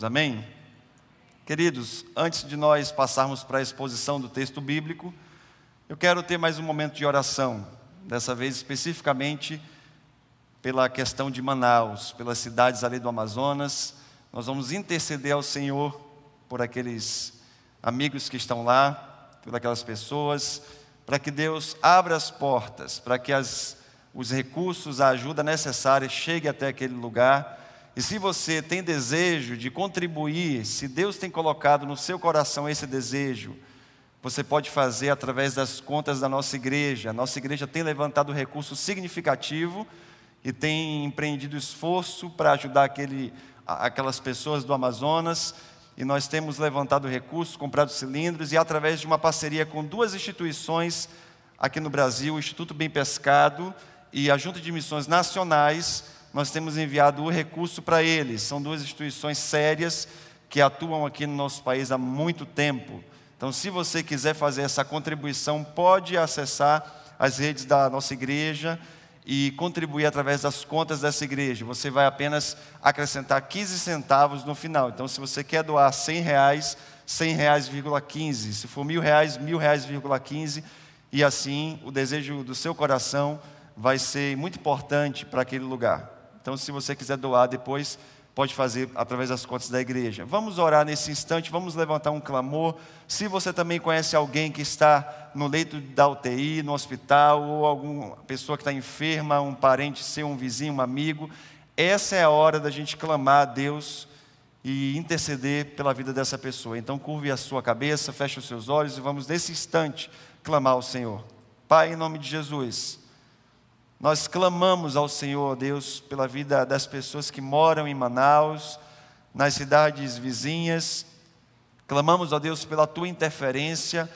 todos. Amém? Queridos, antes de nós passarmos para a exposição do texto bíblico, eu quero ter mais um momento de oração, dessa vez especificamente pela questão de Manaus, pelas cidades ali do Amazonas. Nós vamos interceder ao Senhor por aqueles amigos que estão lá, por aquelas pessoas, para que Deus abra as portas, para que as, os recursos, a ajuda necessária chegue até aquele lugar. E se você tem desejo de contribuir, se Deus tem colocado no seu coração esse desejo, você pode fazer através das contas da nossa igreja. A nossa igreja tem levantado recurso significativo e tem empreendido esforço para ajudar aquele, aquelas pessoas do Amazonas. E nós temos levantado recursos, comprado cilindros, e através de uma parceria com duas instituições aqui no Brasil, o Instituto Bem Pescado e a Junta de Missões Nacionais, nós temos enviado o recurso para eles. São duas instituições sérias que atuam aqui no nosso país há muito tempo. Então, se você quiser fazer essa contribuição, pode acessar as redes da nossa igreja e contribuir através das contas dessa igreja. Você vai apenas acrescentar 15 centavos no final. Então, se você quer doar 100 reais, 100 reais, 15. Se for mil reais, mil reais, 15. E assim, o desejo do seu coração vai ser muito importante para aquele lugar. Então, se você quiser doar depois, pode fazer através das contas da igreja. Vamos orar nesse instante, vamos levantar um clamor. Se você também conhece alguém que está no leito da UTI, no hospital, ou alguma pessoa que está enferma, um parente seu, um vizinho, um amigo, essa é a hora da gente clamar a Deus e interceder pela vida dessa pessoa. Então, curve a sua cabeça, feche os seus olhos e vamos nesse instante clamar ao Senhor. Pai, em nome de Jesus. Nós clamamos ao Senhor, Deus, pela vida das pessoas que moram em Manaus, nas cidades vizinhas. Clamamos, ó Deus, pela tua interferência,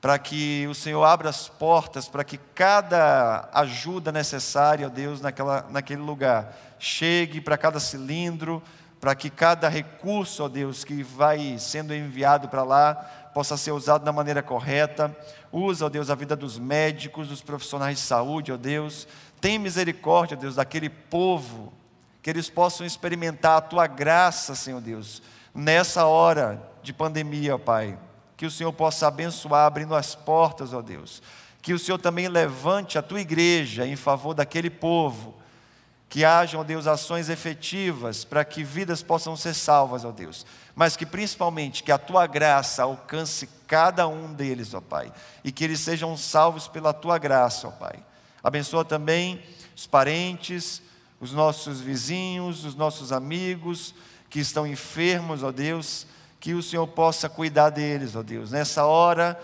para que o Senhor abra as portas, para que cada ajuda necessária, ó Deus, naquela, naquele lugar, chegue para cada cilindro, para que cada recurso, ó Deus, que vai sendo enviado para lá, possa ser usado da maneira correta. Usa, ó Deus, a vida dos médicos, dos profissionais de saúde, ó Deus. Tem misericórdia, Deus, daquele povo, que eles possam experimentar a tua graça, Senhor Deus, nessa hora de pandemia, ó Pai. Que o Senhor possa abençoar, abrindo as portas, ó Deus. Que o Senhor também levante a tua igreja em favor daquele povo. Que hajam, ó Deus, ações efetivas para que vidas possam ser salvas, ó Deus. Mas que principalmente que a tua graça alcance cada um deles, ó Pai. E que eles sejam salvos pela tua graça, ó Pai. Abençoa também os parentes, os nossos vizinhos, os nossos amigos que estão enfermos, ó Deus, que o Senhor possa cuidar deles, ó Deus, nessa hora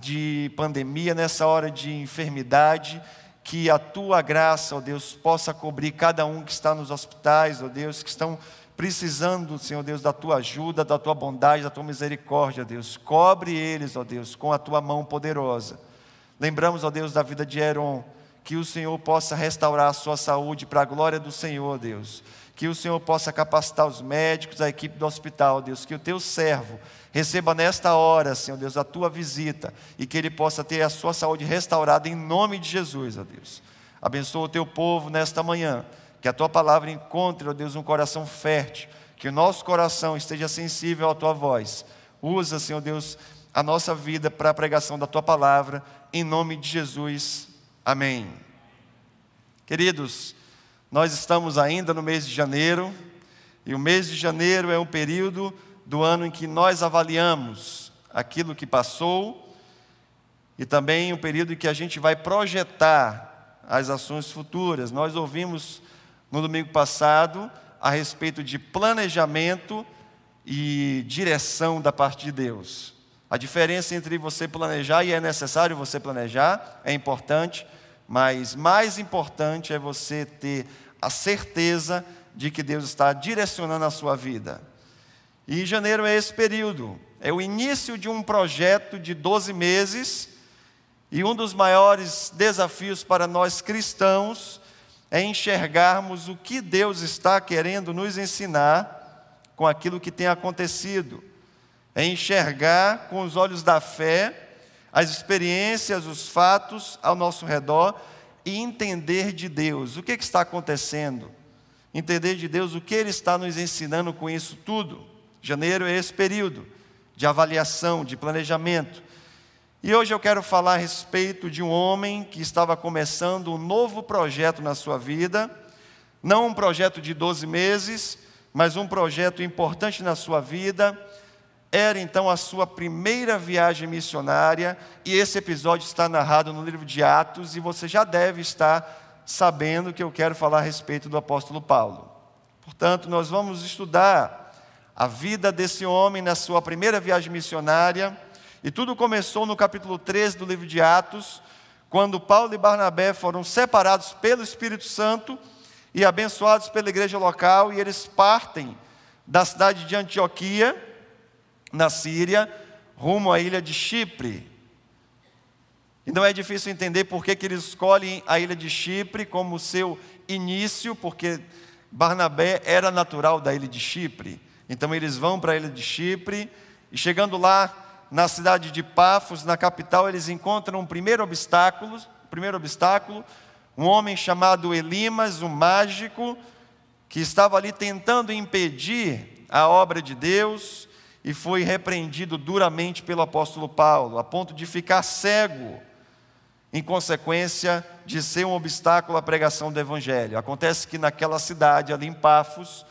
de pandemia, nessa hora de enfermidade, que a tua graça, ó Deus, possa cobrir cada um que está nos hospitais, ó Deus, que estão precisando, Senhor Deus, da tua ajuda, da tua bondade, da tua misericórdia, Deus. Cobre eles, ó Deus, com a tua mão poderosa. Lembramos, ó Deus, da vida de Heron que o Senhor possa restaurar a sua saúde para a glória do Senhor, Deus. Que o Senhor possa capacitar os médicos, a equipe do hospital, Deus. Que o teu servo receba nesta hora, Senhor Deus, a tua visita e que ele possa ter a sua saúde restaurada em nome de Jesus, ó Deus. Abençoa o teu povo nesta manhã. Que a tua palavra encontre, ó Deus, um coração fértil. Que o nosso coração esteja sensível à tua voz. Usa, Senhor Deus, a nossa vida para a pregação da tua palavra. Em nome de Jesus. Amém. Queridos, nós estamos ainda no mês de janeiro, e o mês de janeiro é um período do ano em que nós avaliamos aquilo que passou e também um período em que a gente vai projetar as ações futuras. Nós ouvimos no domingo passado a respeito de planejamento e direção da parte de Deus. A diferença entre você planejar e é necessário você planejar é importante, mas mais importante é você ter a certeza de que Deus está direcionando a sua vida. E janeiro é esse período, é o início de um projeto de 12 meses, e um dos maiores desafios para nós cristãos é enxergarmos o que Deus está querendo nos ensinar com aquilo que tem acontecido, é enxergar com os olhos da fé as experiências, os fatos ao nosso redor e entender de Deus o que, que está acontecendo, entender de Deus o que Ele está nos ensinando com isso tudo. Janeiro é esse período de avaliação, de planejamento. E hoje eu quero falar a respeito de um homem que estava começando um novo projeto na sua vida, não um projeto de 12 meses, mas um projeto importante na sua vida. Era então a sua primeira viagem missionária, e esse episódio está narrado no livro de Atos, e você já deve estar sabendo que eu quero falar a respeito do apóstolo Paulo. Portanto, nós vamos estudar a vida desse homem na sua primeira viagem missionária e tudo começou no capítulo 13 do livro de Atos, quando Paulo e Barnabé foram separados pelo Espírito Santo e abençoados pela igreja local, e eles partem da cidade de Antioquia, na Síria, rumo à ilha de Chipre. E não é difícil entender por que, que eles escolhem a ilha de Chipre como seu início, porque Barnabé era natural da ilha de Chipre. Então eles vão para a ilha de Chipre, e chegando lá, na cidade de Pafos, na capital, eles encontram um primeiro obstáculo, primeiro obstáculo, um homem chamado Elimas, um mágico, que estava ali tentando impedir a obra de Deus e foi repreendido duramente pelo apóstolo Paulo, a ponto de ficar cego, em consequência de ser um obstáculo à pregação do evangelho. Acontece que naquela cidade, ali em Pafos,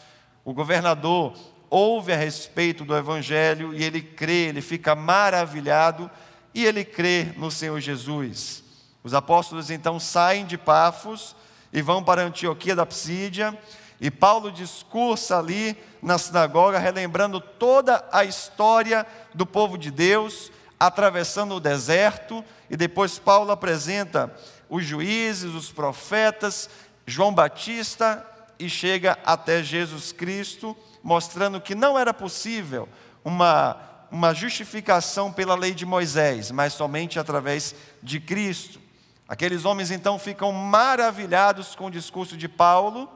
o governador ouve a respeito do Evangelho e ele crê, ele fica maravilhado e ele crê no Senhor Jesus. Os apóstolos então saem de Pafos e vão para Antioquia da Psídia, e Paulo discursa ali na sinagoga, relembrando toda a história do povo de Deus, atravessando o deserto, e depois Paulo apresenta os juízes, os profetas, João Batista, e chega até Jesus Cristo mostrando que não era possível uma, uma justificação pela lei de Moisés, mas somente através de Cristo. Aqueles homens então ficam maravilhados com o discurso de Paulo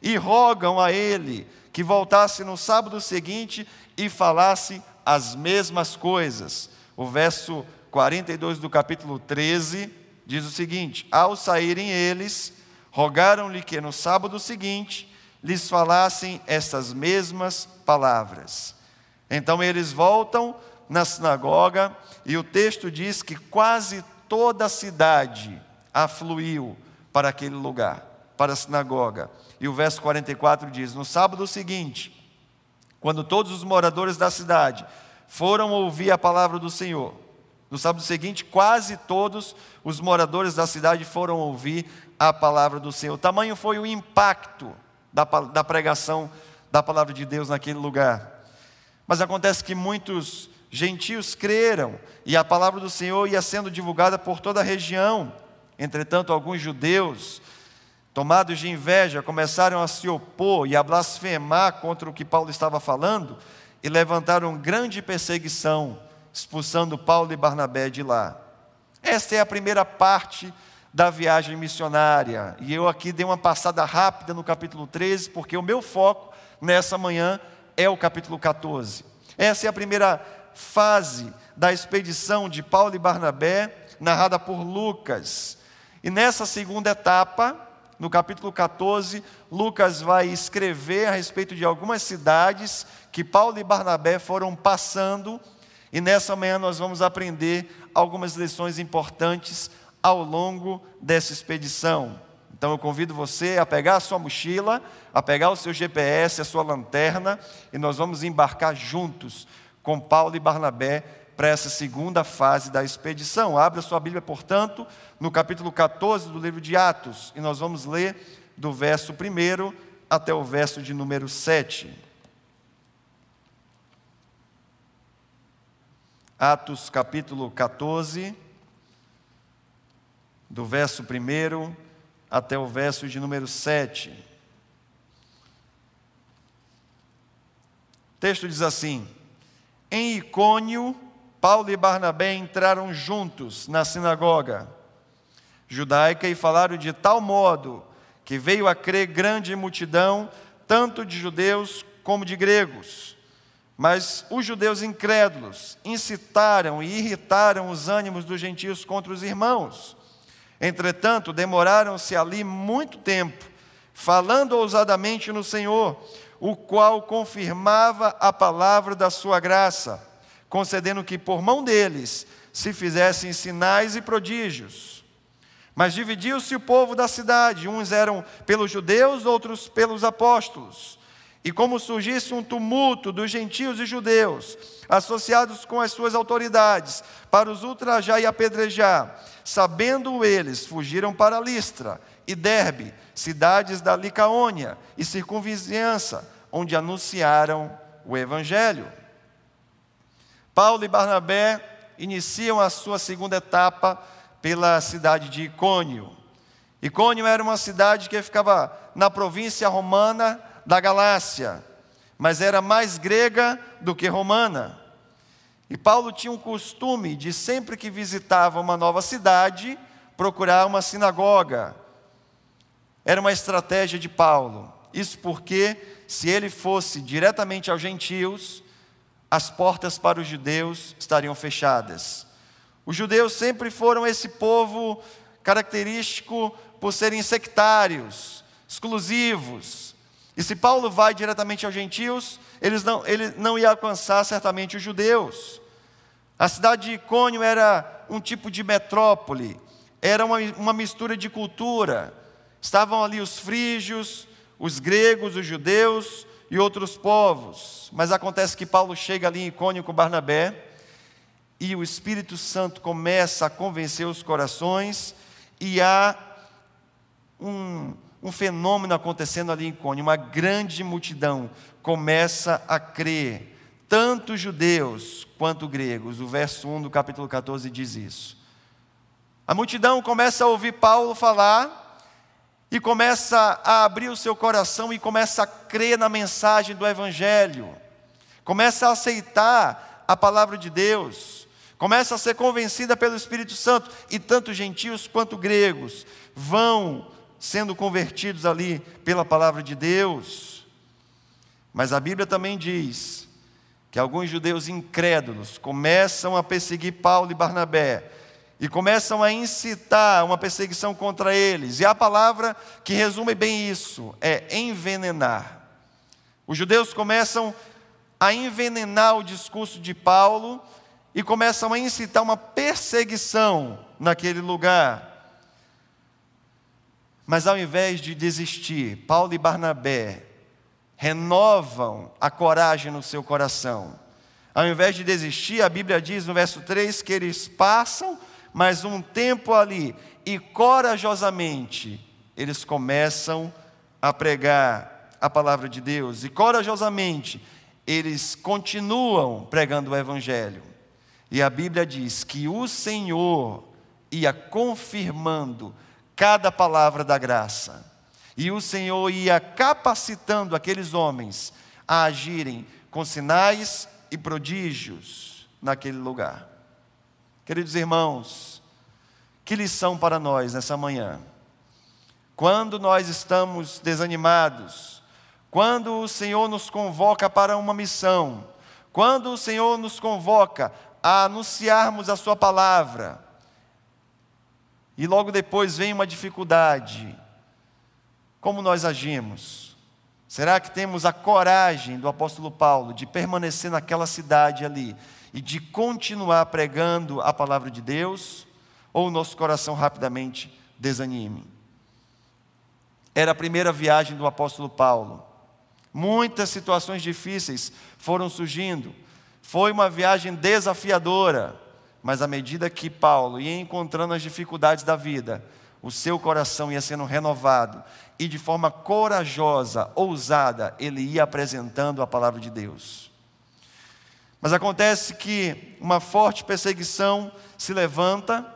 e rogam a ele que voltasse no sábado seguinte e falasse as mesmas coisas. O verso 42 do capítulo 13 diz o seguinte: Ao saírem eles, rogaram-lhe que no sábado seguinte lhes falassem estas mesmas palavras. Então eles voltam na sinagoga e o texto diz que quase toda a cidade afluiu para aquele lugar, para a sinagoga. E o verso 44 diz: No sábado seguinte, quando todos os moradores da cidade foram ouvir a palavra do Senhor, no sábado seguinte, quase todos os moradores da cidade foram ouvir a palavra do Senhor. O tamanho foi o impacto da, da pregação da palavra de Deus naquele lugar. Mas acontece que muitos gentios creram e a palavra do Senhor ia sendo divulgada por toda a região. Entretanto, alguns judeus, tomados de inveja, começaram a se opor e a blasfemar contra o que Paulo estava falando e levantaram grande perseguição, expulsando Paulo e Barnabé de lá. Esta é a primeira parte da viagem missionária. E eu aqui dei uma passada rápida no capítulo 13, porque o meu foco nessa manhã é o capítulo 14. Essa é a primeira fase da expedição de Paulo e Barnabé, narrada por Lucas. E nessa segunda etapa, no capítulo 14, Lucas vai escrever a respeito de algumas cidades que Paulo e Barnabé foram passando, e nessa manhã nós vamos aprender algumas lições importantes ao longo dessa expedição. Então eu convido você a pegar a sua mochila, a pegar o seu GPS, a sua lanterna, e nós vamos embarcar juntos com Paulo e Barnabé para essa segunda fase da expedição. Abra sua Bíblia, portanto, no capítulo 14 do livro de Atos, e nós vamos ler do verso 1 até o verso de número 7. Atos capítulo 14 do verso 1 até o verso de número 7. O texto diz assim: Em Icônio, Paulo e Barnabé entraram juntos na sinagoga judaica e falaram de tal modo que veio a crer grande multidão, tanto de judeus como de gregos. Mas os judeus incrédulos incitaram e irritaram os ânimos dos gentios contra os irmãos Entretanto, demoraram-se ali muito tempo, falando ousadamente no Senhor, o qual confirmava a palavra da sua graça, concedendo que por mão deles se fizessem sinais e prodígios. Mas dividiu-se o povo da cidade, uns eram pelos judeus, outros pelos apóstolos. E como surgisse um tumulto dos gentios e judeus, associados com as suas autoridades, para os ultrajar e apedrejar, sabendo eles, fugiram para Listra e Derbe, cidades da Licaônia e circunvizinhança, onde anunciaram o evangelho. Paulo e Barnabé iniciam a sua segunda etapa pela cidade de Icônio. Icônio era uma cidade que ficava na província romana da Galácia, mas era mais grega do que romana. E Paulo tinha um costume de sempre que visitava uma nova cidade, procurar uma sinagoga. Era uma estratégia de Paulo. Isso porque, se ele fosse diretamente aos gentios, as portas para os judeus estariam fechadas. Os judeus sempre foram esse povo característico por serem sectários, exclusivos, e se Paulo vai diretamente aos gentios, eles não, ele não ia alcançar certamente os judeus. A cidade de Icônio era um tipo de metrópole, era uma, uma mistura de cultura. Estavam ali os frígios, os gregos, os judeus e outros povos. Mas acontece que Paulo chega ali em Icônio com Barnabé e o Espírito Santo começa a convencer os corações e há um, um fenômeno acontecendo ali em Cônio. Uma grande multidão começa a crer, tanto judeus quanto gregos. O verso 1 do capítulo 14 diz isso. A multidão começa a ouvir Paulo falar e começa a abrir o seu coração e começa a crer na mensagem do Evangelho, começa a aceitar a palavra de Deus, começa a ser convencida pelo Espírito Santo, e tanto gentios quanto gregos vão sendo convertidos ali pela palavra de Deus. Mas a Bíblia também diz que alguns judeus incrédulos começam a perseguir Paulo e Barnabé e começam a incitar uma perseguição contra eles. E a palavra que resume bem isso é envenenar. Os judeus começam a envenenar o discurso de Paulo e começam a incitar uma perseguição naquele lugar. Mas ao invés de desistir, Paulo e Barnabé renovam a coragem no seu coração. Ao invés de desistir, a Bíblia diz no verso 3 que eles passam mais um tempo ali e corajosamente eles começam a pregar a palavra de Deus e corajosamente eles continuam pregando o evangelho. E a Bíblia diz que o Senhor ia confirmando cada palavra da graça. E o Senhor ia capacitando aqueles homens a agirem com sinais e prodígios naquele lugar. Queridos irmãos, que lição para nós nessa manhã. Quando nós estamos desanimados, quando o Senhor nos convoca para uma missão, quando o Senhor nos convoca a anunciarmos a Sua palavra, e logo depois vem uma dificuldade. Como nós agimos? Será que temos a coragem do apóstolo Paulo de permanecer naquela cidade ali e de continuar pregando a palavra de Deus? Ou o nosso coração rapidamente desanime? Era a primeira viagem do apóstolo Paulo. Muitas situações difíceis foram surgindo. Foi uma viagem desafiadora. Mas à medida que Paulo ia encontrando as dificuldades da vida, o seu coração ia sendo renovado e de forma corajosa, ousada, ele ia apresentando a palavra de Deus. Mas acontece que uma forte perseguição se levanta,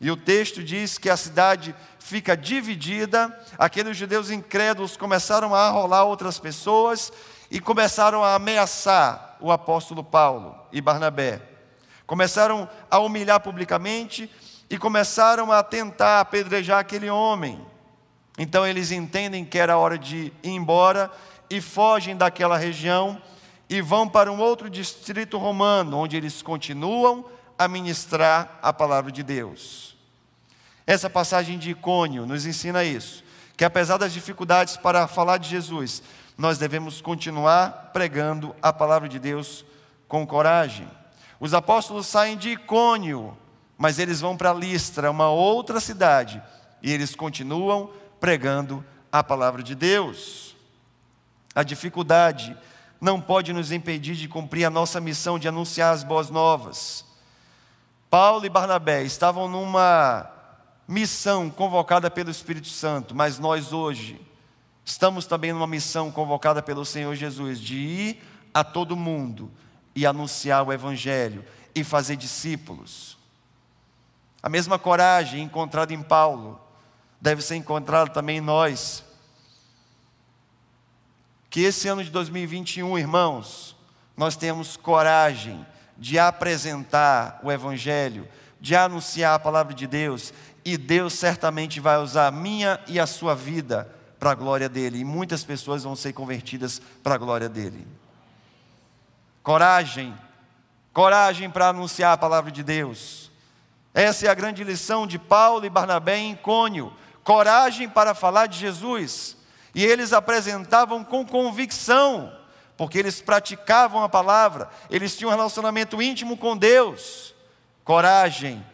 e o texto diz que a cidade fica dividida, aqueles judeus incrédulos começaram a arrolar outras pessoas e começaram a ameaçar o apóstolo Paulo e Barnabé começaram a humilhar publicamente e começaram a tentar apedrejar aquele homem. Então eles entendem que era hora de ir embora e fogem daquela região e vão para um outro distrito romano, onde eles continuam a ministrar a palavra de Deus. Essa passagem de Icônio nos ensina isso, que apesar das dificuldades para falar de Jesus, nós devemos continuar pregando a palavra de Deus com coragem. Os apóstolos saem de Icônio, mas eles vão para Listra, uma outra cidade, e eles continuam pregando a palavra de Deus. A dificuldade não pode nos impedir de cumprir a nossa missão de anunciar as boas novas. Paulo e Barnabé estavam numa missão convocada pelo Espírito Santo, mas nós hoje estamos também numa missão convocada pelo Senhor Jesus de ir a todo mundo e anunciar o Evangelho e fazer discípulos. A mesma coragem encontrada em Paulo deve ser encontrada também em nós. Que esse ano de 2021, irmãos, nós tenhamos coragem de apresentar o Evangelho, de anunciar a palavra de Deus, e Deus certamente vai usar a minha e a sua vida para a glória dele, e muitas pessoas vão ser convertidas para a glória dele. Coragem, coragem para anunciar a palavra de Deus. Essa é a grande lição de Paulo e Barnabé em Cônio. Coragem para falar de Jesus. E eles apresentavam com convicção, porque eles praticavam a palavra, eles tinham um relacionamento íntimo com Deus. Coragem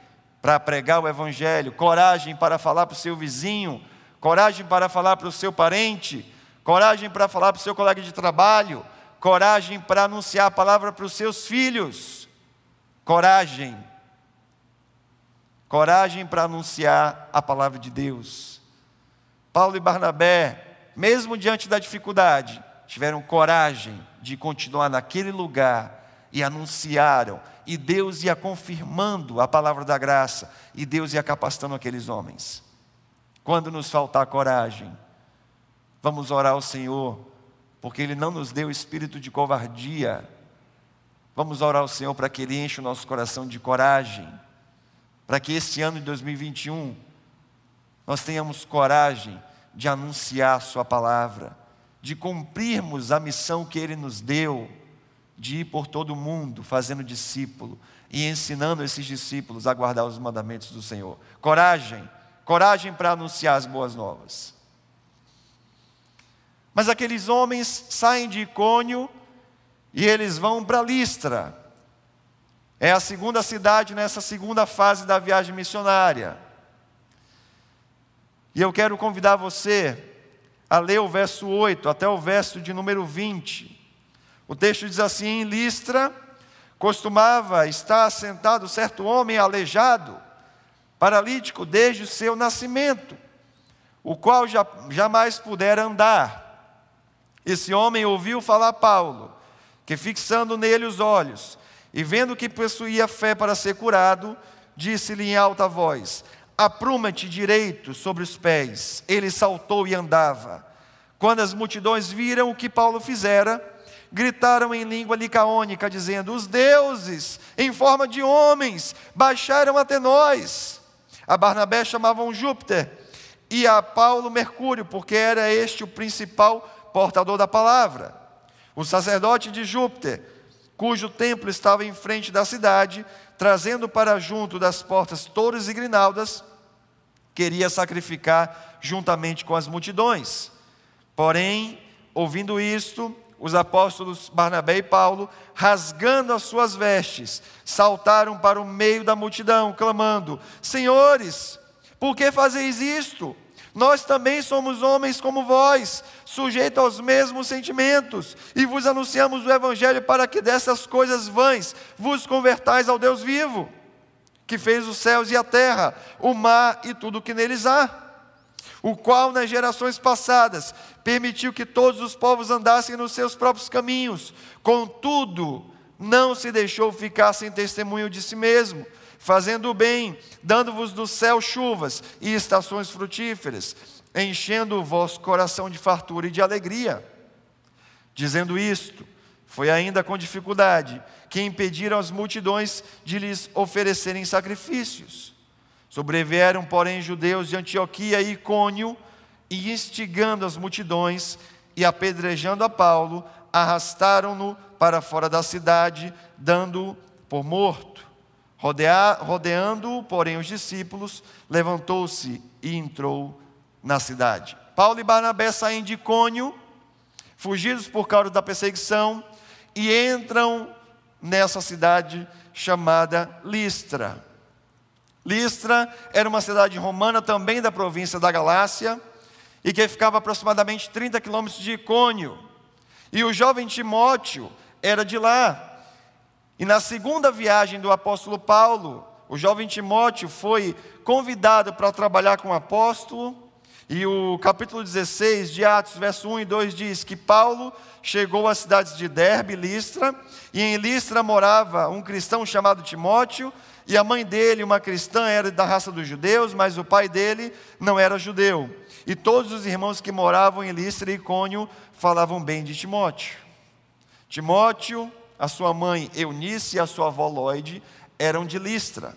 para pregar o Evangelho, coragem para falar para o seu vizinho, coragem para falar para o seu parente, coragem para falar para o seu colega de trabalho, coragem para anunciar a palavra para os seus filhos, coragem, coragem para anunciar a palavra de Deus. Paulo e Barnabé, mesmo diante da dificuldade, tiveram coragem de continuar naquele lugar e anunciaram, e Deus ia confirmando a palavra da graça, e Deus ia capacitando aqueles homens. Quando nos faltar coragem, vamos orar ao Senhor porque Ele não nos deu espírito de covardia. Vamos orar ao Senhor para que Ele enche o nosso coração de coragem, para que este ano de 2021 nós tenhamos coragem de anunciar Sua palavra, de cumprirmos a missão que Ele nos deu, de ir por todo o mundo fazendo discípulo e ensinando esses discípulos a guardar os mandamentos do Senhor. Coragem, coragem para anunciar as boas novas. Mas aqueles homens saem de Icônio e eles vão para Listra. É a segunda cidade nessa segunda fase da viagem missionária. E eu quero convidar você a ler o verso 8 até o verso de número 20. O texto diz assim: Em Listra costumava estar sentado certo homem aleijado, paralítico desde o seu nascimento, o qual já, jamais pudera andar. Esse homem ouviu falar Paulo, que fixando nele os olhos e vendo que possuía fé para ser curado, disse-lhe em alta voz: Apruma-te direito sobre os pés. Ele saltou e andava. Quando as multidões viram o que Paulo fizera, gritaram em língua licaônica, dizendo: Os deuses, em forma de homens, baixaram até nós. A Barnabé chamavam Júpiter e a Paulo Mercúrio, porque era este o principal portador da palavra. O sacerdote de Júpiter, cujo templo estava em frente da cidade, trazendo para junto das portas touros e grinaldas, queria sacrificar juntamente com as multidões. Porém, ouvindo isto, os apóstolos Barnabé e Paulo, rasgando as suas vestes, saltaram para o meio da multidão, clamando: Senhores, por que fazeis isto? Nós também somos homens como vós, sujeitos aos mesmos sentimentos, e vos anunciamos o Evangelho para que dessas coisas vãs vos convertais ao Deus vivo, que fez os céus e a terra, o mar e tudo o que neles há, o qual nas gerações passadas permitiu que todos os povos andassem nos seus próprios caminhos, contudo, não se deixou ficar sem testemunho de si mesmo fazendo o bem, dando-vos do céu chuvas e estações frutíferas, enchendo o vosso coração de fartura e de alegria. Dizendo isto, foi ainda com dificuldade que impediram as multidões de lhes oferecerem sacrifícios. Sobrevieram, porém, judeus de Antioquia e Icônio, e instigando as multidões e apedrejando a Paulo, arrastaram-no para fora da cidade, dando-o por morto. Rodeando, porém, os discípulos, levantou-se e entrou na cidade. Paulo e Barnabé saem de Cônio, fugidos por causa da perseguição, e entram nessa cidade chamada Listra. Listra era uma cidade romana também da província da Galácia e que ficava aproximadamente 30 quilômetros de Icônio. E o jovem Timóteo era de lá. E na segunda viagem do apóstolo Paulo, o jovem Timóteo foi convidado para trabalhar com o apóstolo e o capítulo 16 de Atos, verso 1 e 2 diz que Paulo chegou às cidades de Derbe Listra, e em Listra morava um cristão chamado Timóteo, e a mãe dele, uma cristã, era da raça dos judeus, mas o pai dele não era judeu. E todos os irmãos que moravam em Listra e Icônio falavam bem de Timóteo. Timóteo, a sua mãe Eunice e a sua avó Lloyd eram de Listra.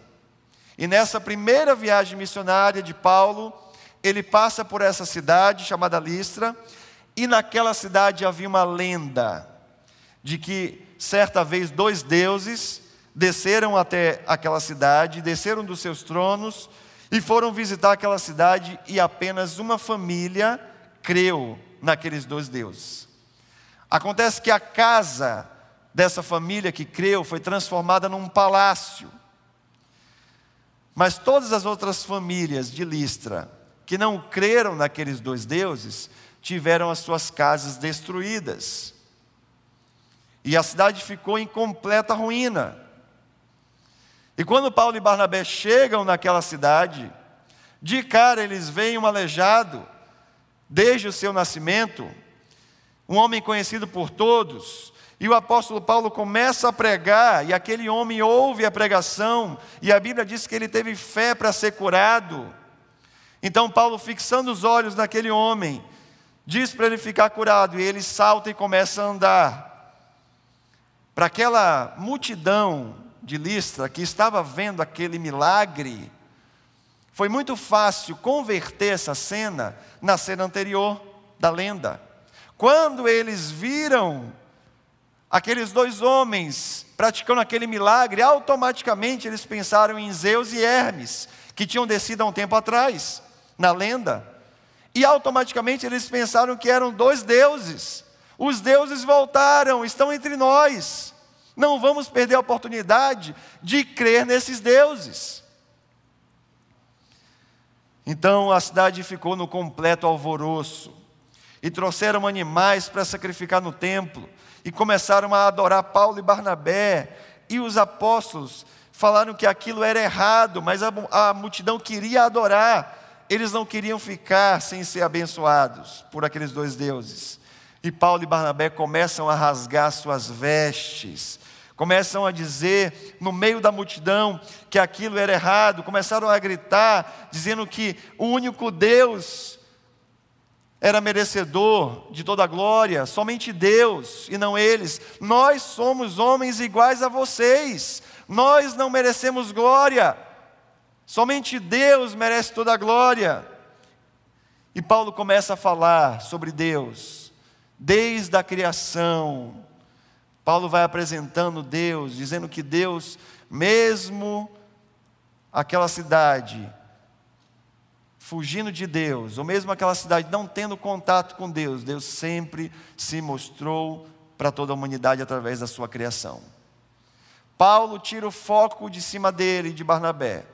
E nessa primeira viagem missionária de Paulo, ele passa por essa cidade chamada Listra, e naquela cidade havia uma lenda de que certa vez dois deuses desceram até aquela cidade, desceram dos seus tronos e foram visitar aquela cidade e apenas uma família creu naqueles dois deuses. Acontece que a casa dessa família que creu foi transformada num palácio. Mas todas as outras famílias de Listra que não creram naqueles dois deuses, tiveram as suas casas destruídas. E a cidade ficou em completa ruína. E quando Paulo e Barnabé chegam naquela cidade, de cara eles veem um aleijado, desde o seu nascimento, um homem conhecido por todos, e o apóstolo Paulo começa a pregar, e aquele homem ouve a pregação, e a Bíblia diz que ele teve fé para ser curado. Então Paulo, fixando os olhos naquele homem, diz para ele ficar curado, e ele salta e começa a andar. Para aquela multidão de Listra que estava vendo aquele milagre, foi muito fácil converter essa cena na cena anterior da lenda. Quando eles viram aqueles dois homens praticando aquele milagre, automaticamente eles pensaram em Zeus e Hermes, que tinham descido há um tempo atrás na lenda. E automaticamente eles pensaram que eram dois deuses. Os deuses voltaram, estão entre nós. Não vamos perder a oportunidade de crer nesses deuses. Então a cidade ficou no completo alvoroço. E trouxeram animais para sacrificar no templo. E começaram a adorar Paulo e Barnabé. E os apóstolos falaram que aquilo era errado, mas a, a multidão queria adorar eles não queriam ficar sem ser abençoados por aqueles dois deuses. E Paulo e Barnabé começam a rasgar suas vestes, começam a dizer no meio da multidão que aquilo era errado, começaram a gritar, dizendo que o único Deus era merecedor de toda a glória, somente Deus e não eles. Nós somos homens iguais a vocês, nós não merecemos glória. Somente Deus merece toda a glória. E Paulo começa a falar sobre Deus, desde a criação. Paulo vai apresentando Deus, dizendo que Deus, mesmo aquela cidade, fugindo de Deus, ou mesmo aquela cidade não tendo contato com Deus, Deus sempre se mostrou para toda a humanidade através da sua criação. Paulo tira o foco de cima dele, de Barnabé.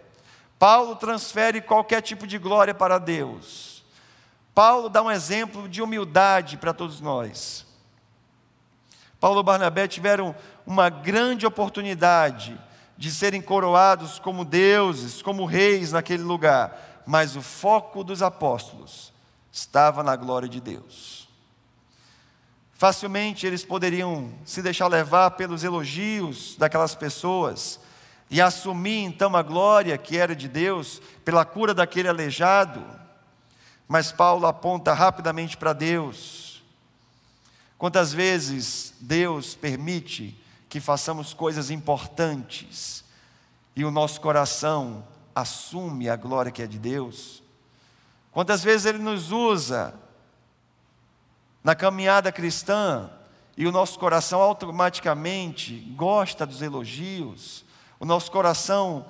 Paulo transfere qualquer tipo de glória para Deus. Paulo dá um exemplo de humildade para todos nós. Paulo e Barnabé tiveram uma grande oportunidade de serem coroados como deuses, como reis naquele lugar, mas o foco dos apóstolos estava na glória de Deus. Facilmente eles poderiam se deixar levar pelos elogios daquelas pessoas, e assumir então a glória que era de Deus pela cura daquele aleijado. Mas Paulo aponta rapidamente para Deus. Quantas vezes Deus permite que façamos coisas importantes e o nosso coração assume a glória que é de Deus? Quantas vezes Ele nos usa na caminhada cristã e o nosso coração automaticamente gosta dos elogios, o nosso coração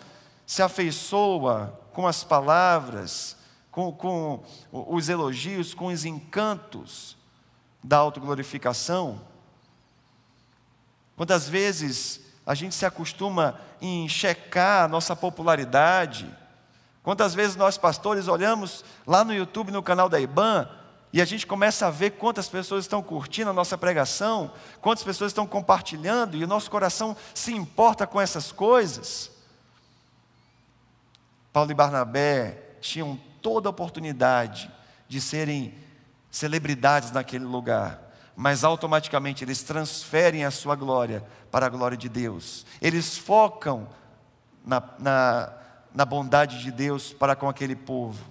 se afeiçoa com as palavras, com, com os elogios, com os encantos, da autoglorificação? Quantas vezes a gente se acostuma em checar a nossa popularidade? Quantas vezes nós pastores olhamos lá no YouTube, no canal da IBAN, e a gente começa a ver quantas pessoas estão curtindo a nossa pregação, quantas pessoas estão compartilhando, e o nosso coração se importa com essas coisas. Paulo e Barnabé tinham toda a oportunidade de serem celebridades naquele lugar, mas automaticamente eles transferem a sua glória para a glória de Deus. Eles focam na, na, na bondade de Deus para com aquele povo.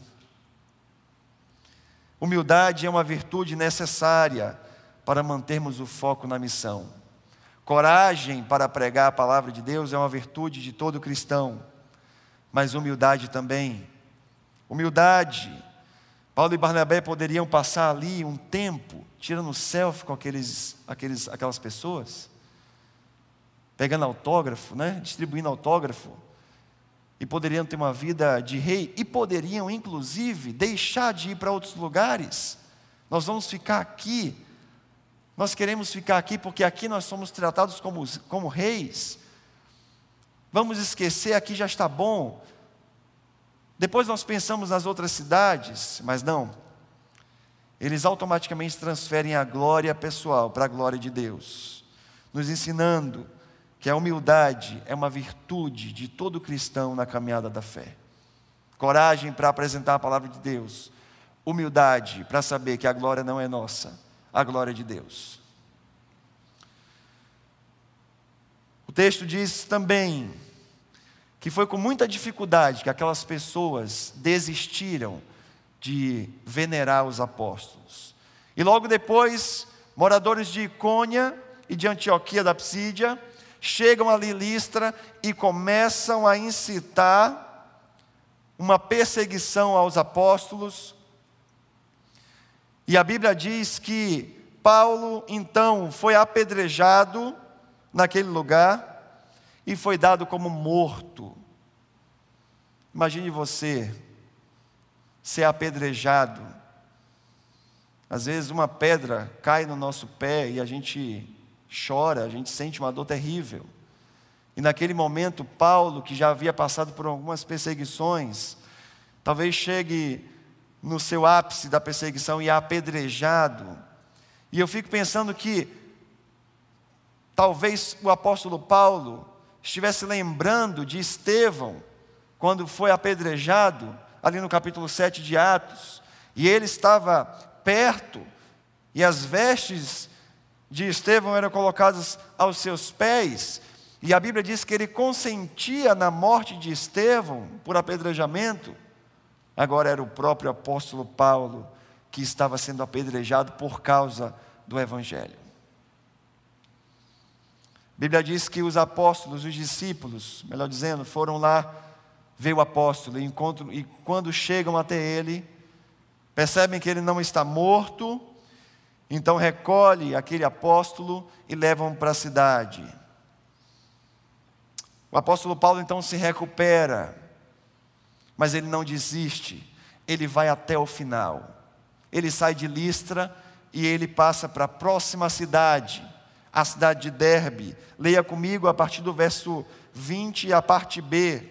Humildade é uma virtude necessária para mantermos o foco na missão. Coragem para pregar a palavra de Deus é uma virtude de todo cristão, mas humildade também. Humildade. Paulo e Barnabé poderiam passar ali um tempo tirando selfie com aqueles, aqueles, aquelas pessoas, pegando autógrafo, né? distribuindo autógrafo, e poderiam ter uma vida de rei, e poderiam, inclusive, deixar de ir para outros lugares. Nós vamos ficar aqui, nós queremos ficar aqui porque aqui nós somos tratados como, como reis. Vamos esquecer, aqui já está bom. Depois nós pensamos nas outras cidades, mas não. Eles automaticamente transferem a glória pessoal para a glória de Deus, nos ensinando que a humildade é uma virtude de todo cristão na caminhada da fé. Coragem para apresentar a palavra de Deus, humildade para saber que a glória não é nossa, a glória é de Deus. O texto diz também que foi com muita dificuldade que aquelas pessoas desistiram de venerar os apóstolos. E logo depois, moradores de Icônia e de Antioquia da Psídia chegam ali Listra e começam a incitar uma perseguição aos apóstolos. E a Bíblia diz que Paulo então foi apedrejado naquele lugar e foi dado como morto. Imagine você ser apedrejado. Às vezes uma pedra cai no nosso pé e a gente chora, a gente sente uma dor terrível. E naquele momento, Paulo, que já havia passado por algumas perseguições, talvez chegue no seu ápice da perseguição e é apedrejado. E eu fico pensando que talvez o apóstolo Paulo estivesse lembrando de Estevão, quando foi apedrejado, ali no capítulo 7 de Atos, e ele estava perto, e as vestes de Estevão eram colocadas aos seus pés, e a Bíblia diz que ele consentia na morte de Estevão por apedrejamento. Agora era o próprio apóstolo Paulo que estava sendo apedrejado por causa do Evangelho. A Bíblia diz que os apóstolos, os discípulos, melhor dizendo, foram lá ver o apóstolo e, encontram, e quando chegam até ele, percebem que ele não está morto, então recolhe aquele apóstolo e levam para a cidade. O apóstolo Paulo então se recupera, mas ele não desiste, ele vai até o final. Ele sai de Listra e ele passa para a próxima cidade, a cidade de Derbe. Leia comigo a partir do verso 20, a parte B.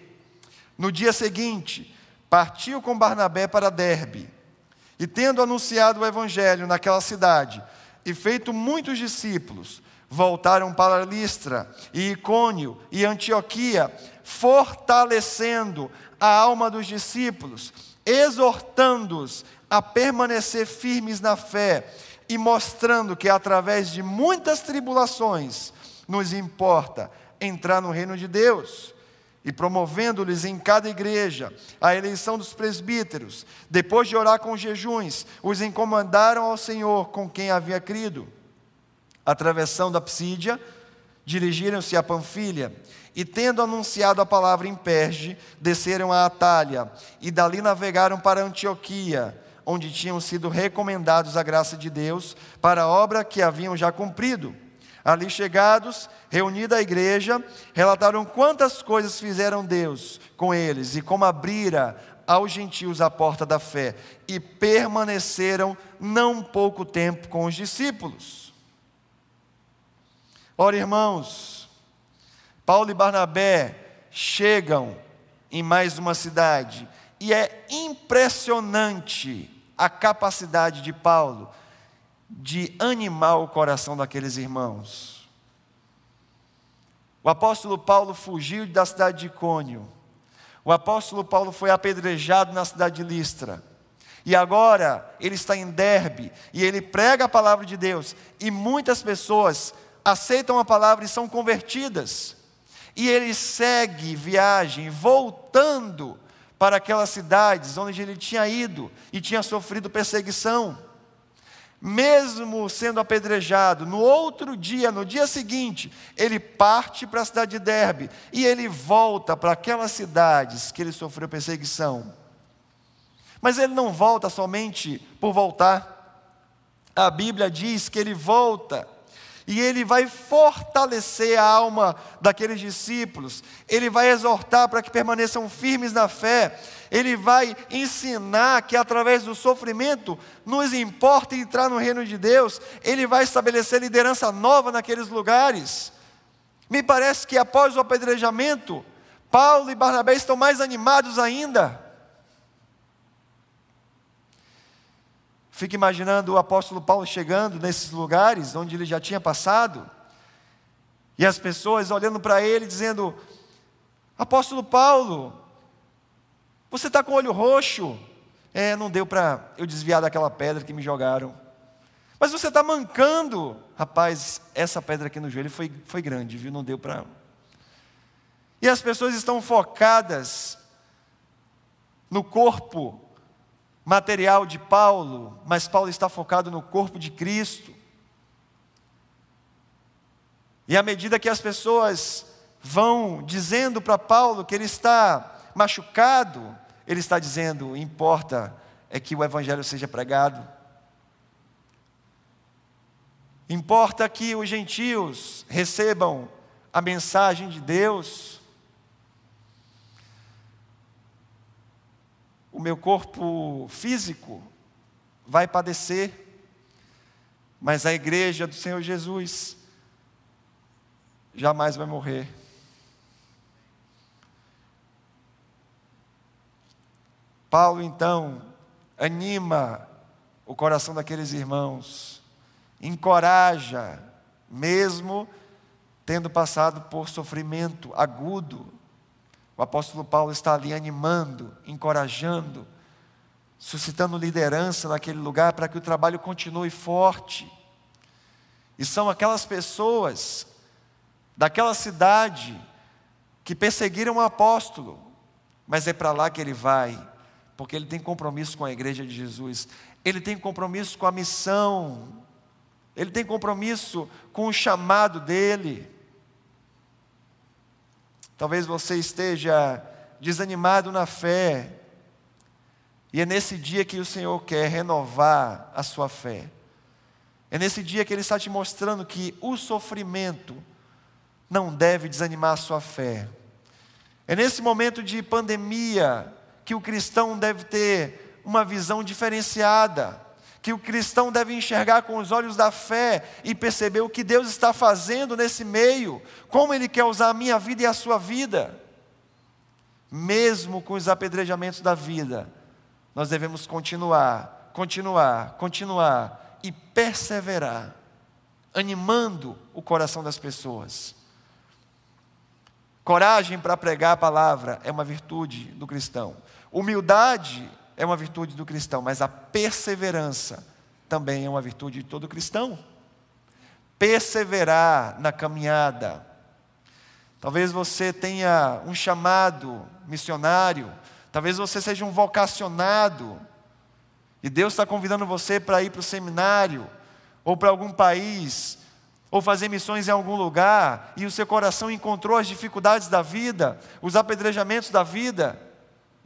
No dia seguinte, partiu com Barnabé para Derbe. E tendo anunciado o evangelho naquela cidade e feito muitos discípulos, voltaram para Listra e Icônio e Antioquia, fortalecendo a alma dos discípulos, exortando-os a permanecer firmes na fé e mostrando que através de muitas tribulações nos importa entrar no reino de Deus e promovendo-lhes em cada igreja a eleição dos presbíteros, depois de orar com jejuns, os encomendaram ao Senhor com quem havia crido. Atravessando a Psídia, dirigiram-se a Panfilha, e tendo anunciado a palavra em Perge, desceram a Atália, e dali navegaram para Antioquia, onde tinham sido recomendados a graça de Deus para a obra que haviam já cumprido. Ali chegados, reunida a igreja, relataram quantas coisas fizeram Deus com eles e como abrira aos gentios a porta da fé e permaneceram não pouco tempo com os discípulos. Ora, irmãos, Paulo e Barnabé chegam em mais uma cidade e é impressionante a capacidade de Paulo de animar o coração daqueles irmãos. O apóstolo Paulo fugiu da cidade de Icônio. O apóstolo Paulo foi apedrejado na cidade de Listra. E agora ele está em Derbe e ele prega a palavra de Deus. E muitas pessoas aceitam a palavra e são convertidas. E ele segue viagem, voltando para aquelas cidades onde ele tinha ido e tinha sofrido perseguição. Mesmo sendo apedrejado, no outro dia, no dia seguinte, ele parte para a cidade de Derbe e ele volta para aquelas cidades que ele sofreu perseguição. Mas ele não volta somente por voltar. A Bíblia diz que ele volta e ele vai fortalecer a alma daqueles discípulos, ele vai exortar para que permaneçam firmes na fé, ele vai ensinar que através do sofrimento nos importa entrar no reino de Deus, ele vai estabelecer liderança nova naqueles lugares. Me parece que após o apedrejamento, Paulo e Barnabé estão mais animados ainda. Fico imaginando o apóstolo Paulo chegando nesses lugares onde ele já tinha passado, e as pessoas olhando para ele dizendo: Apóstolo Paulo, você está com o olho roxo. É, não deu para eu desviar daquela pedra que me jogaram. Mas você está mancando. Rapaz, essa pedra aqui no joelho foi, foi grande, viu? Não deu para. E as pessoas estão focadas no corpo material de Paulo, mas Paulo está focado no corpo de Cristo. E à medida que as pessoas vão dizendo para Paulo que ele está machucado, ele está dizendo: importa é que o evangelho seja pregado. Importa que os gentios recebam a mensagem de Deus. O meu corpo físico vai padecer, mas a igreja do Senhor Jesus jamais vai morrer. Paulo então anima o coração daqueles irmãos, encoraja, mesmo tendo passado por sofrimento agudo, o apóstolo Paulo está ali animando, encorajando, suscitando liderança naquele lugar para que o trabalho continue forte. E são aquelas pessoas daquela cidade que perseguiram o apóstolo, mas é para lá que ele vai, porque ele tem compromisso com a igreja de Jesus, ele tem compromisso com a missão, ele tem compromisso com o chamado dele. Talvez você esteja desanimado na fé, e é nesse dia que o Senhor quer renovar a sua fé. É nesse dia que Ele está te mostrando que o sofrimento não deve desanimar a sua fé. É nesse momento de pandemia que o cristão deve ter uma visão diferenciada que o cristão deve enxergar com os olhos da fé e perceber o que Deus está fazendo nesse meio, como Ele quer usar a minha vida e a sua vida. Mesmo com os apedrejamentos da vida, nós devemos continuar, continuar, continuar e perseverar, animando o coração das pessoas. Coragem para pregar a palavra é uma virtude do cristão. Humildade é uma virtude do cristão, mas a perseverança também é uma virtude de todo cristão. Perseverar na caminhada. Talvez você tenha um chamado missionário, talvez você seja um vocacionado, e Deus está convidando você para ir para o seminário, ou para algum país, ou fazer missões em algum lugar, e o seu coração encontrou as dificuldades da vida, os apedrejamentos da vida.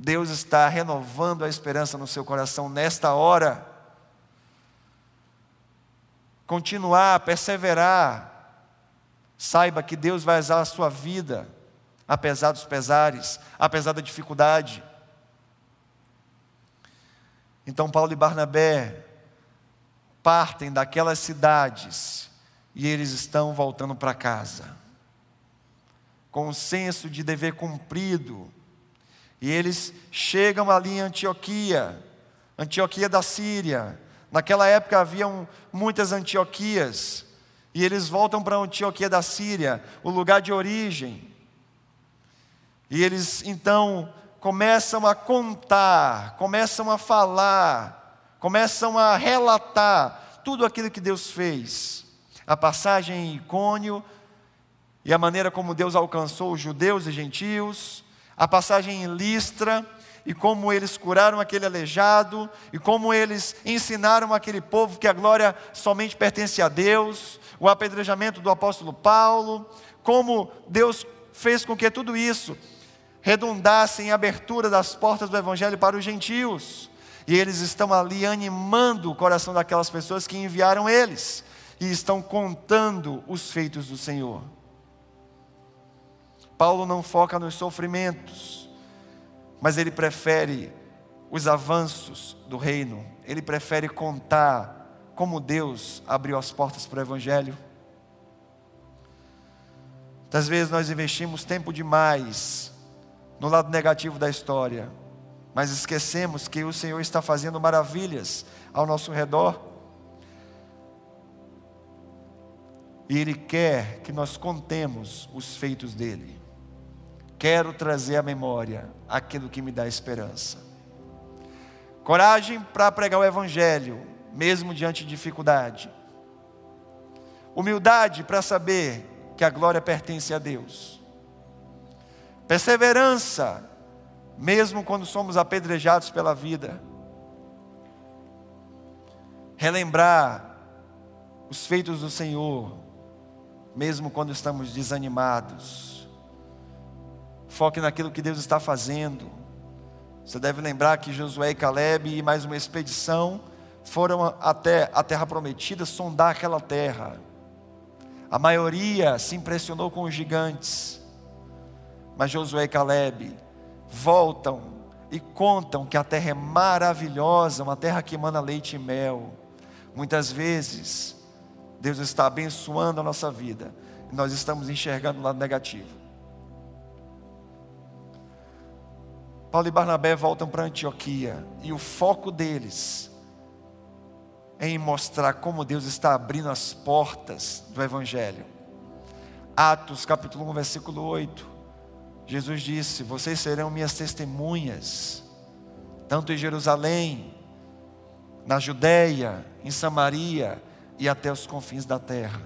Deus está renovando a esperança no seu coração nesta hora. Continuar, perseverar. Saiba que Deus vai usar a sua vida, apesar dos pesares, apesar da dificuldade. Então Paulo e Barnabé partem daquelas cidades e eles estão voltando para casa, com um senso de dever cumprido. E eles chegam ali em Antioquia, Antioquia da Síria. Naquela época haviam muitas Antioquias, e eles voltam para Antioquia da Síria, o lugar de origem. E eles então começam a contar, começam a falar, começam a relatar tudo aquilo que Deus fez. A passagem em Icônio e a maneira como Deus alcançou os judeus e gentios, a passagem em Listra e como eles curaram aquele aleijado, e como eles ensinaram aquele povo que a glória somente pertence a Deus, o apedrejamento do apóstolo Paulo, como Deus fez com que tudo isso redundasse em abertura das portas do Evangelho para os gentios. E eles estão ali animando o coração daquelas pessoas que enviaram eles, e estão contando os feitos do Senhor. Paulo não foca nos sofrimentos, mas ele prefere os avanços do reino, ele prefere contar como Deus abriu as portas para o Evangelho. Muitas vezes nós investimos tempo demais no lado negativo da história, mas esquecemos que o Senhor está fazendo maravilhas ao nosso redor. E Ele quer que nós contemos os feitos dele. Quero trazer à memória aquilo que me dá esperança. Coragem para pregar o Evangelho, mesmo diante de dificuldade. Humildade para saber que a glória pertence a Deus Perseverança, mesmo quando somos apedrejados pela vida. Relembrar os feitos do Senhor, mesmo quando estamos desanimados. Foque naquilo que Deus está fazendo. Você deve lembrar que Josué e Caleb e mais uma expedição foram até a terra prometida sondar aquela terra. A maioria se impressionou com os gigantes. Mas Josué e Caleb voltam e contam que a terra é maravilhosa, uma terra que emana leite e mel. Muitas vezes, Deus está abençoando a nossa vida e nós estamos enxergando o lado negativo. Paulo e Barnabé voltam para Antioquia e o foco deles é em mostrar como Deus está abrindo as portas do Evangelho. Atos capítulo 1, versículo 8. Jesus disse: Vocês serão minhas testemunhas, tanto em Jerusalém, na Judéia, em Samaria e até os confins da terra.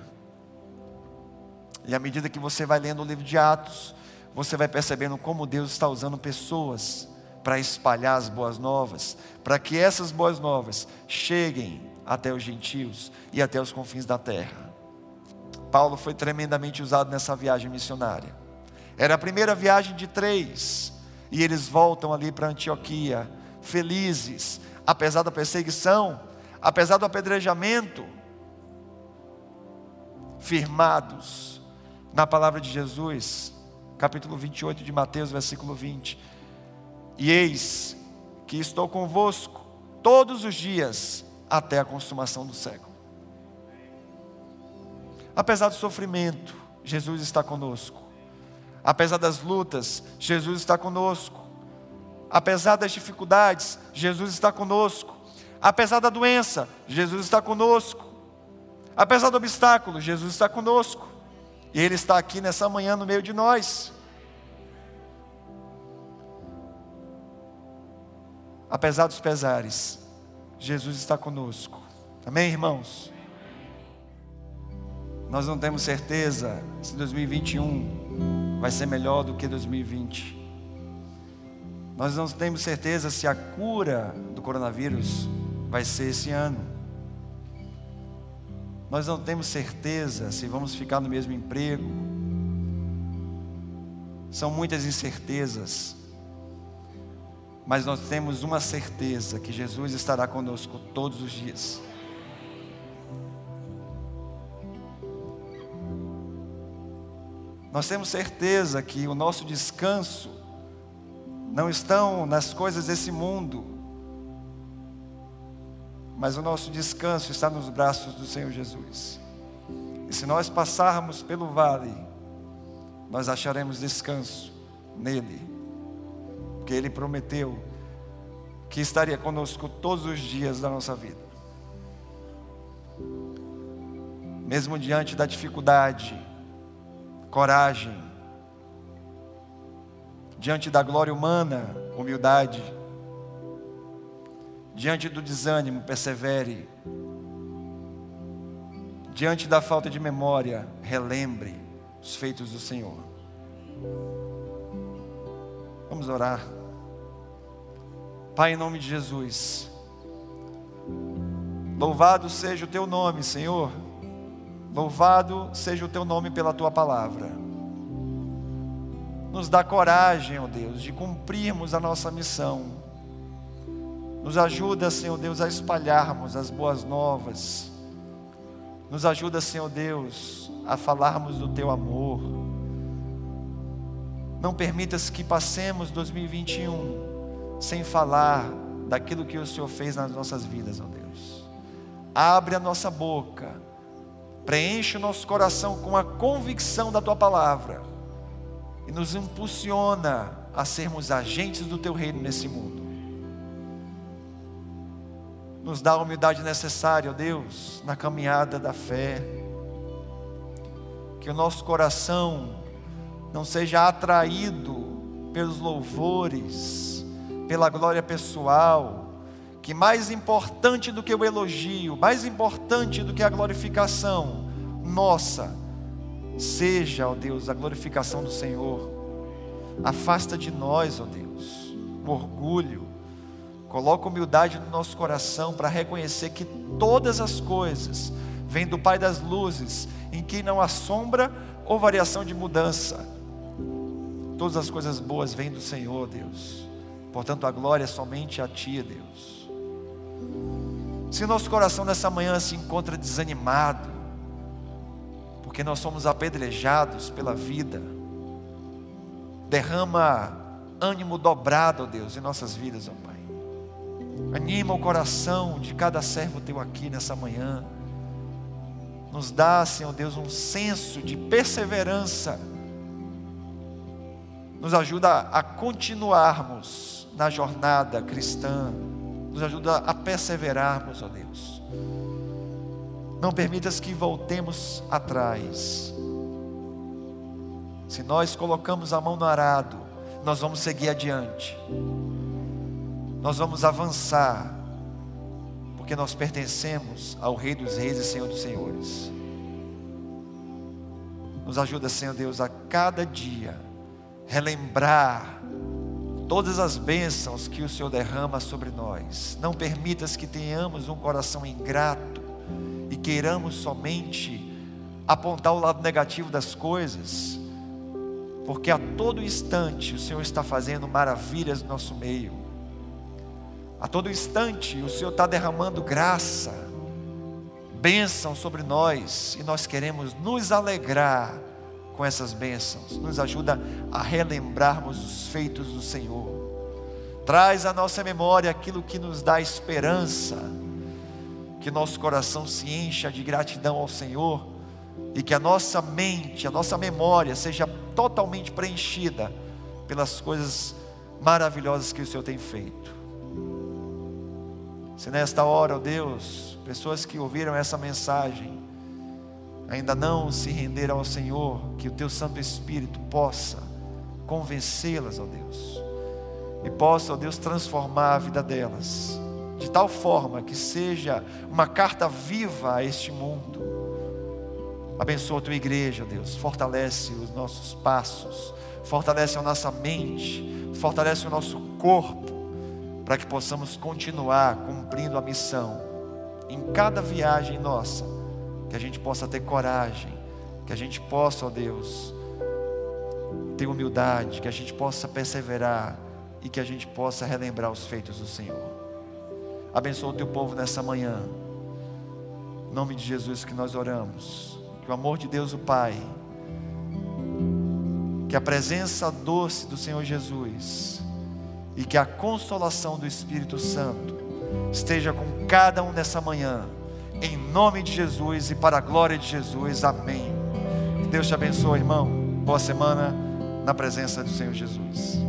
E à medida que você vai lendo o livro de Atos, você vai percebendo como Deus está usando pessoas para espalhar as boas novas, para que essas boas novas cheguem até os gentios e até os confins da terra. Paulo foi tremendamente usado nessa viagem missionária. Era a primeira viagem de três. E eles voltam ali para Antioquia, felizes, apesar da perseguição, apesar do apedrejamento, firmados na palavra de Jesus, capítulo 28 de Mateus, versículo 20. E eis que estou convosco todos os dias até a consumação do século. Apesar do sofrimento, Jesus está conosco. Apesar das lutas, Jesus está conosco. Apesar das dificuldades, Jesus está conosco. Apesar da doença, Jesus está conosco. Apesar do obstáculo, Jesus está conosco. E Ele está aqui nessa manhã no meio de nós. Apesar dos pesares, Jesus está conosco. Amém, irmãos? Nós não temos certeza se 2021 vai ser melhor do que 2020. Nós não temos certeza se a cura do coronavírus vai ser esse ano. Nós não temos certeza se vamos ficar no mesmo emprego. São muitas incertezas. Mas nós temos uma certeza que Jesus estará conosco todos os dias. Nós temos certeza que o nosso descanso não estão nas coisas desse mundo, mas o nosso descanso está nos braços do Senhor Jesus. E se nós passarmos pelo vale, nós acharemos descanso nele, porque ele prometeu que estaria conosco todos os dias da nossa vida. Mesmo diante da dificuldade, coragem, diante da glória humana, humildade, diante do desânimo, persevere, diante da falta de memória, relembre os feitos do Senhor. Vamos orar. Pai, em nome de Jesus, louvado seja o teu nome, Senhor, louvado seja o teu nome pela tua palavra. Nos dá coragem, ó Deus, de cumprirmos a nossa missão. Nos ajuda, Senhor Deus, a espalharmos as boas novas. Nos ajuda, Senhor Deus, a falarmos do teu amor. Não permitas que passemos 2021 sem falar daquilo que o Senhor fez nas nossas vidas, ó Deus. Abre a nossa boca, preenche o nosso coração com a convicção da tua palavra e nos impulsiona a sermos agentes do teu reino nesse mundo. Nos dá a humildade necessária, ó Deus, na caminhada da fé. Que o nosso coração não seja atraído pelos louvores, pela glória pessoal, que mais importante do que o elogio, mais importante do que a glorificação nossa, seja, ó Deus, a glorificação do Senhor. Afasta de nós, ó Deus, o orgulho. Coloca humildade no nosso coração para reconhecer que todas as coisas vêm do Pai das luzes, em que não há sombra ou variação de mudança. Todas as coisas boas vêm do Senhor, Deus. Portanto, a glória é somente a Ti, Deus. Se nosso coração nessa manhã se encontra desanimado, porque nós somos apedrejados pela vida, derrama ânimo dobrado, Deus, em nossas vidas, ó Pai. Anima o coração de cada servo teu aqui nessa manhã. Nos dá, Senhor Deus, um senso de perseverança. Nos ajuda a continuarmos na jornada cristã. Nos ajuda a perseverarmos, ó Deus. Não permitas que voltemos atrás. Se nós colocamos a mão no arado, nós vamos seguir adiante. Nós vamos avançar, porque nós pertencemos ao Rei dos Reis e Senhor dos Senhores. Nos ajuda, Senhor Deus, a cada dia relembrar todas as bênçãos que o Senhor derrama sobre nós. Não permitas que tenhamos um coração ingrato e queiramos somente apontar o lado negativo das coisas, porque a todo instante o Senhor está fazendo maravilhas no nosso meio. A todo instante o Senhor está derramando graça, bênção sobre nós, e nós queremos nos alegrar com essas bênçãos, nos ajuda a relembrarmos os feitos do Senhor. Traz à nossa memória aquilo que nos dá esperança, que nosso coração se encha de gratidão ao Senhor e que a nossa mente, a nossa memória seja totalmente preenchida pelas coisas maravilhosas que o Senhor tem feito. Se nesta hora, ó Deus, pessoas que ouviram essa mensagem, ainda não se renderam ao Senhor, que o teu Santo Espírito possa convencê-las, ó Deus, e possa, ó Deus, transformar a vida delas, de tal forma que seja uma carta viva a este mundo. Abençoa a tua igreja, Deus, fortalece os nossos passos, fortalece a nossa mente, fortalece o nosso corpo, para que possamos continuar cumprindo a missão em cada viagem nossa que a gente possa ter coragem, que a gente possa, ó Deus, ter humildade, que a gente possa perseverar e que a gente possa relembrar os feitos do Senhor. Abençoa o teu povo nessa manhã. Em nome de Jesus que nós oramos. Que o amor de Deus, o Pai, que a presença doce do Senhor Jesus e que a consolação do Espírito Santo esteja com cada um nessa manhã. Em nome de Jesus e para a glória de Jesus. Amém. Que Deus te abençoe, irmão. Boa semana na presença do Senhor Jesus.